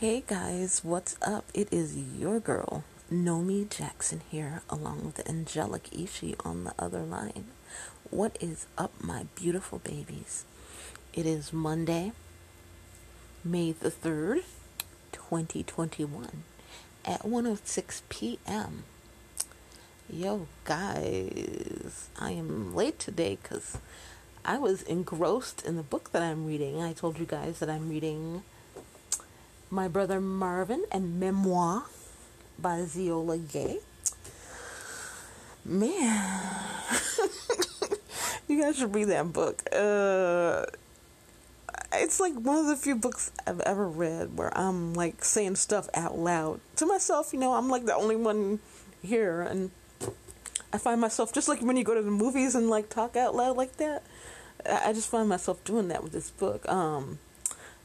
Hey guys, what's up? It is your girl, Nomy Jackson here, along with Angelic Ishi on the other line. What is up, my beautiful babies? It is Monday, May the 3rd, 2021, at 1.06 p.m. Yo, guys, I am late today because I was engrossed in the book that I'm reading. I told you guys that I'm reading my Brother Marvin and Memoir by Zeola Gaye. Man, you guys should read that book. Uh, it's like one of the few books I've ever read where I'm like saying stuff out loud to myself. You know, I'm like the only one here, and I find myself just like when you go to the movies and like talk out loud like that. I just find myself doing that with this book. Um,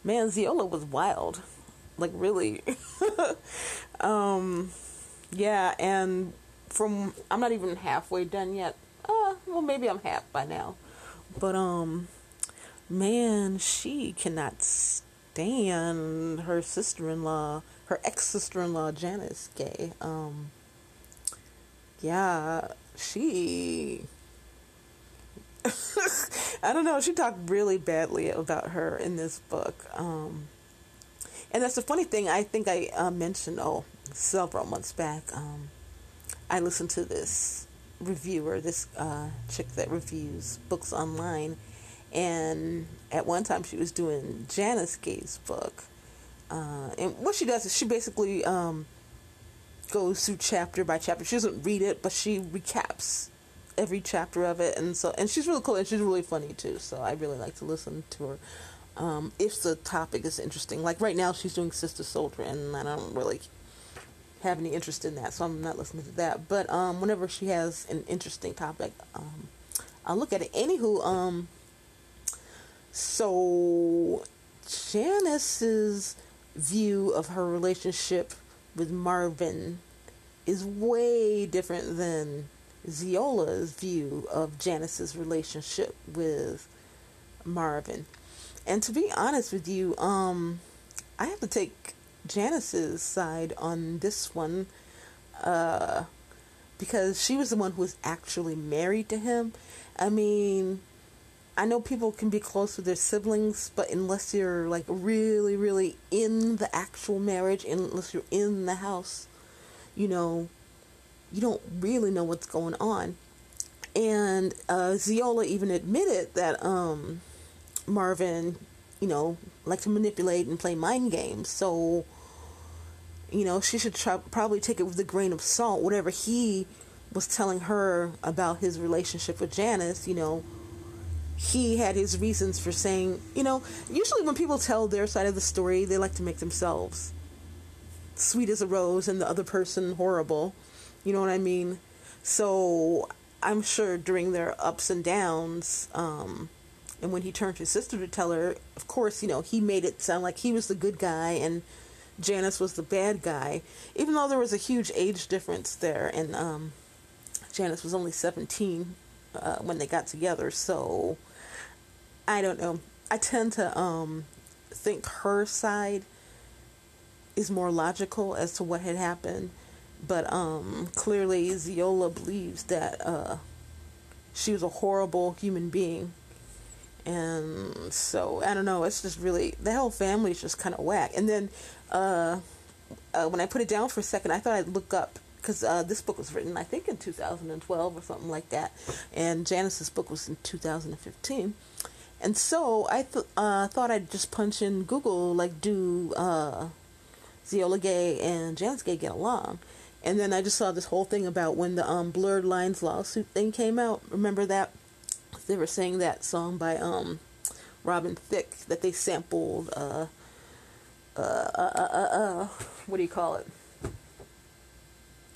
man, Zeola was wild like really um yeah and from i'm not even halfway done yet uh well maybe i'm half by now but um man she cannot stand her sister-in-law her ex-sister-in-law janice gaye um yeah she I don't know. She talked really badly about her in this book. Um, and that's the funny thing. I think I uh, mentioned oh several months back. Um, I listened to this reviewer, this uh, chick that reviews books online, and at one time she was doing Janice Gaye's book. Uh, and what she does is she basically um, goes through chapter by chapter. She doesn't read it, but she recaps every chapter of it, and so and she's really cool and she's really funny too. So I really like to listen to her um, if the topic is interesting. Like right now, she's doing Sister Souljah, and I don't really have any interest in that, so I'm not listening to that. But um, whenever she has an interesting topic, um, I'll look at it. Anywho, um, so Janice's view of her relationship with Marvin is way different than Zeola's view of Janice's relationship with Marvin. And to be honest with you, um, I have to take Janice's side on this one, uh, because she was the one who was actually married to him. I mean, I know people can be close with their siblings, but unless you're like really, really in the actual marriage, unless you're in the house, you know, you don't really know what's going on. And uh, Zeola even admitted that um, Marvin, you know, like to manipulate and play mind games. So, you know, she should try, probably take it with a grain of salt. Whatever he was telling her about his relationship with Janice, you know, he had his reasons for saying, you know, usually when people tell their side of the story, they like to make themselves sweet as a rose and the other person horrible. You know what I mean? So I'm sure during their ups and downs, um, And when he turned to his sister to tell her, of course, you know, he made it sound like he was the good guy and Janice was the bad guy, even though there was a huge age difference there. And um, Janice was only 17 uh, when they got together. So I don't know. I tend to um, think her side is more logical as to what had happened. But um, clearly, Zeola believes that uh, she was a horrible human being. And so, I don't know, it's just really, the whole family is just kind of whack. And then uh, uh, when I put it down for a second, I thought I'd look up because uh, this book was written, I think, in 2012 or something like that, and Janice's book was in 2015. And so I th- uh, thought I'd just punch in Google, like, do uh, Zeola Gaye and Janice Gaye get along? And then I just saw this whole thing about when the um, Blurred Lines lawsuit thing came out. Remember that? They were saying that song by um, Robin Thicke that they sampled. Uh, uh, uh, uh, uh, uh, what do you call it?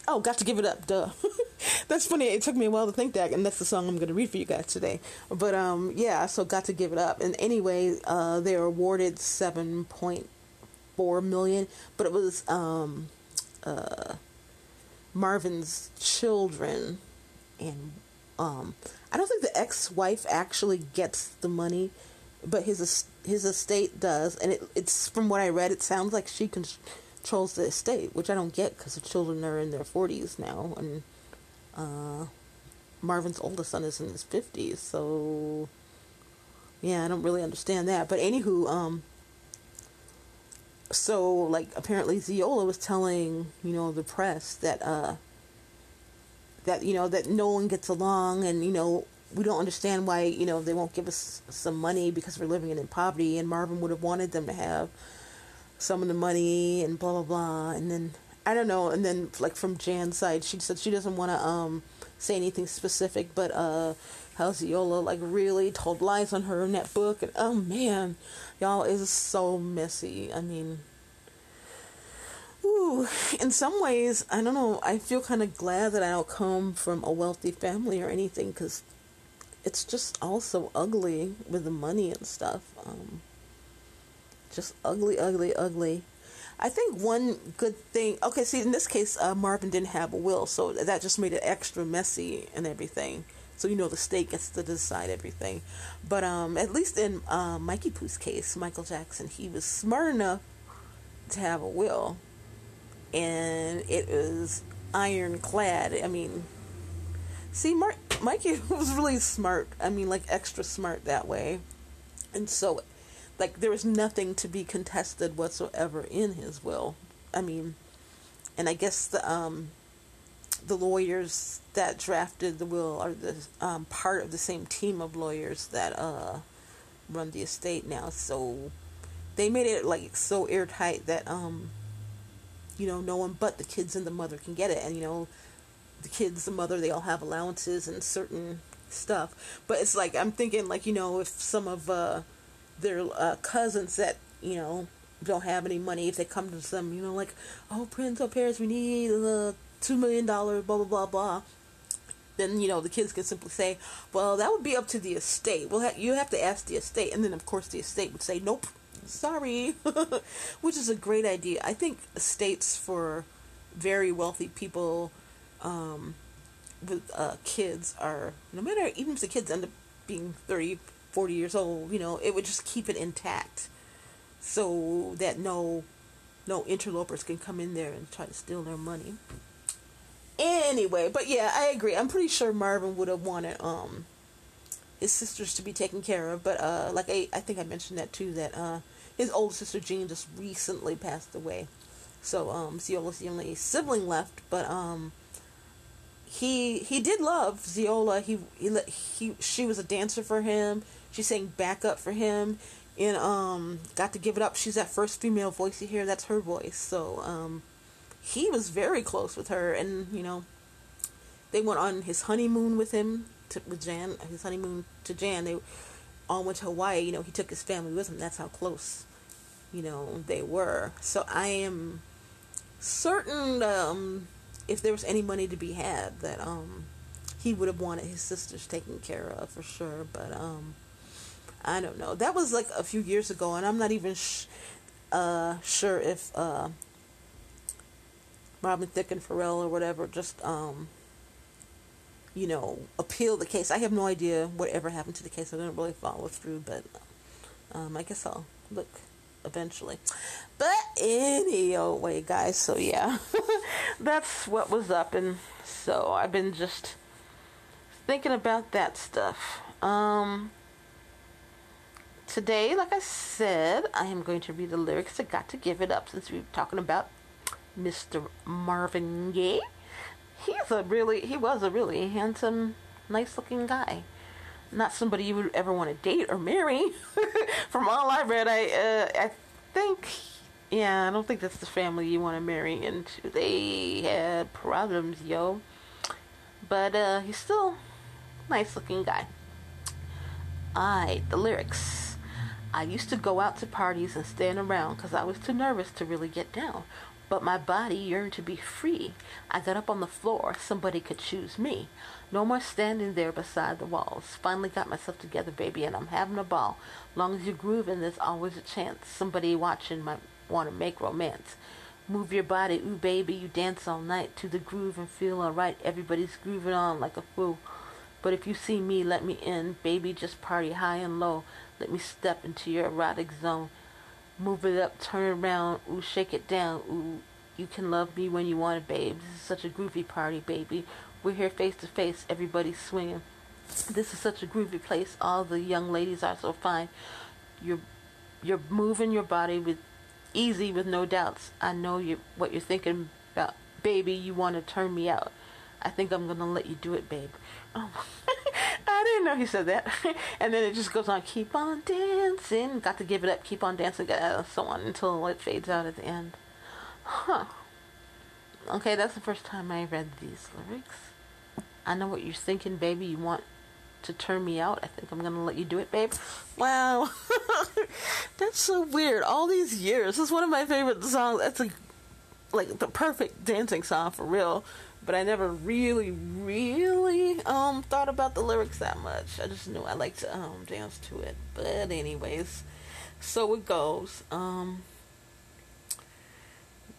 Oh, got to give it up, duh. that's funny. It took me a while to think that, and that's the song I'm going to read for you guys today. But um, yeah, so got to give it up. And anyway, uh, they were awarded seven point four million, but it was um, uh, Marvin's children, and um, I don't think the ex-wife actually gets the money, but his his estate does, and it, it's from what I read, it sounds like she controls the estate, which I don't get because the children are in their 40s now, and uh, Marvin's oldest son is in his 50s, so yeah, I don't really understand that. But anywho, um, so like apparently Zeola was telling you know the press that uh that you know that no one gets along, and you know we don't understand why you know they won't give us some money because we're living in poverty, and Marvin would have wanted them to have some of the money and blah blah blah. And then I don't know. And then like from Jan's side she said she doesn't want to um say anything specific but uh Zeola like really told lies on her in that book. And oh man y'all is so messy. I mean in some ways I don't know I feel kind of glad that I don't come from a wealthy family or anything because it's just all so ugly with the money and stuff um just ugly, ugly, ugly. I think one good thing. Okay, see, in this case, uh, Marvin didn't have a will, so that just made it extra messy and everything. So you know the state gets to decide everything. But um, at least in uh, Mikey Pooh's case, Michael Jackson, he was smart enough to have a will, and it was ironclad. I mean, see, Mar- Mikey was really smart. I mean, like extra smart that way, and so like there was nothing to be contested whatsoever in his will. I mean, and I guess the um, the lawyers that drafted the will are the um, part of the same team of lawyers that uh, run the estate now. So they made it like so airtight that um, you know no one but the kids and the mother can get it, and you know the kids, the mother, they all have allowances and certain stuff. But it's like I'm thinking like you know if some of uh their uh, cousins that you know don't have any money if they come to them you know like oh prince or parents we need the uh, two million dollar blah blah blah blah then you know the kids can simply say well that would be up to the estate. Well you have to ask the estate. And then of course the estate would say nope sorry which is a great idea i think estates for very wealthy people um, with uh, kids are no matter even if the kids end up being 30 40 years old, you know, it would just keep it intact so that no no interlopers can come in there and try to steal their money. Anyway, but yeah, I agree. I'm pretty sure Marvin would have wanted um his sisters to be taken care of, but uh like I I think I mentioned that too that uh his older sister Jean just recently passed away. So um Zeola's the only sibling left, but um he he did love Zeola. He he he she was a dancer for him. She sang backup for him, and um got to give it up. She's that first female voice you hear. That's her voice. So um he was very close with her, and you know they went on his honeymoon with him to, with Jan. His honeymoon to Jan. They went to Hawaii. You know he took his family with him. That's how close you know they were. So I am certain um if there was any money to be had, that um he would have wanted his sisters taken care of for sure. But um I don't know. That was like a few years ago, and I'm not even sh- uh, sure if uh, Robin Thicke and Pharrell or whatever just um, you know appeal the case. I have no idea whatever happened to the case. I didn't really follow through, but um, I guess I'll look eventually. But any old way, guys. So yeah, that's what was up, and so I've been just thinking about that stuff. Um, today, like I said, I am going to read the lyrics. I got to give it up since we're talking about Mr. Marvin Gaye. He's a really, he was a really handsome, nice-looking guy. Not somebody you would ever want to date or marry. From all I read, I, uh, I think, yeah, I don't think that's the family you want to marry into. They had problems, yo. But uh, he's still nice-looking guy. I, the lyrics. I used to go out to parties and stand around because I was too nervous to really get down. But my body yearned to be free. I got up on the floor. Somebody could choose me. No more standing there beside the walls. Finally got myself together, baby, and I'm having a ball. Long as you're grooving, there's always a chance. Somebody watching might want to make romance. Move your body, ooh baby, you dance all night to the groove and feel alright. Everybody's grooving on like a fool. But if you see me, let me in. Baby, just party high and low. Let me step into your erotic zone. Move it up, turn it around, ooh, shake it down, ooh. You can love me when you want it, babe. This is such a groovy party, baby. We're here face to face, everybody's swinging. This is such a groovy place. All the young ladies are so fine. You're you're moving your body with easy with no doubts. I know you what you're thinking about, baby. You want to turn me out. I think I'm gonna let you do it, babe. Oh, I didn't know he said that. and then it just goes on, keep on dancing. Got to give it up, keep on dancing, uh, so on until it fades out at the end. Huh. Okay, that's the first time I read these lyrics. I know what you're thinking, baby. You want to turn me out. I think I'm gonna let you do it, babe. Wow, that's so weird. All these years, this is one of my favorite songs. That's like, like the perfect dancing song for real. But I never really, really um thought about the lyrics that much. I just knew I liked to um dance to it. But anyways, so it goes. Um,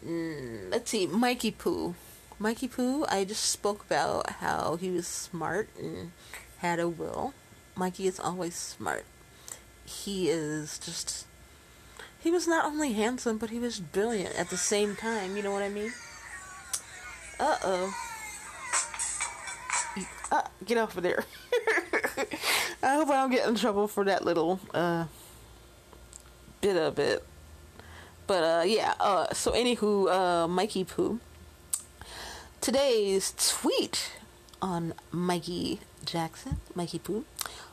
mm, let's see, Mikey Poo. Mikey Poo, I just spoke about how he was smart and had a will. Mikey is always smart. He is just. He was not only handsome, but he was brilliant at the same time. You know what I mean? Uh oh. Uh, get off of there. I hope I don't get in trouble for that little uh, bit of it. But uh, yeah, uh, so anywho, uh, Mikey Poo. Today's tweet on Mikey Jackson, Mikey Poo.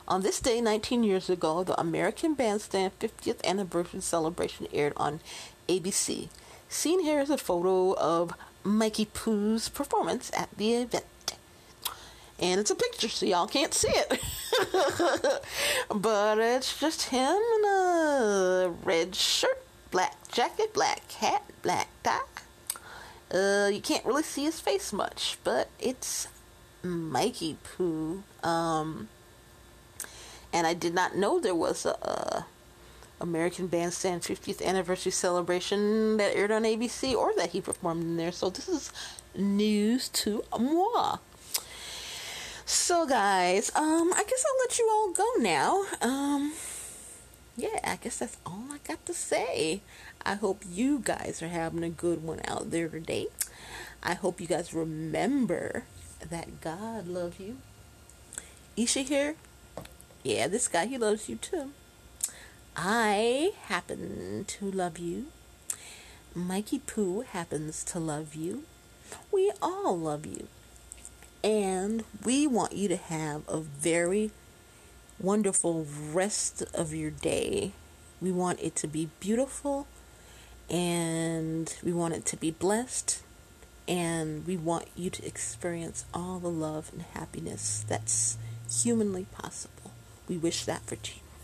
On this day, 19 years ago, the American Bandstand 50th anniversary celebration aired on ABC. Seen here is a photo of Mikey Pooh's performance at the event. And it's a picture, so y'all can't see it. but it's just him in a red shirt, black jacket, black hat, black tie. Uh, you can't really see his face much, but it's Mikey Pooh. Um, and I did not know there was a, a American Bandstand 50th anniversary celebration that aired on ABC or that he performed in there. So this is news to moi. So guys, um, I guess I'll let you all go now. Um, yeah, I guess that's all I got to say. I hope you guys are having a good one out there today. I hope you guys remember that God loves you. Isha here. Yeah, this guy, he loves you too. I happen to love you. Mikey Poo happens to love you. We all love you. And we want you to have a very wonderful rest of your day. We want it to be beautiful and we want it to be blessed and we want you to experience all the love and happiness that's humanly possible. We wish that for, t-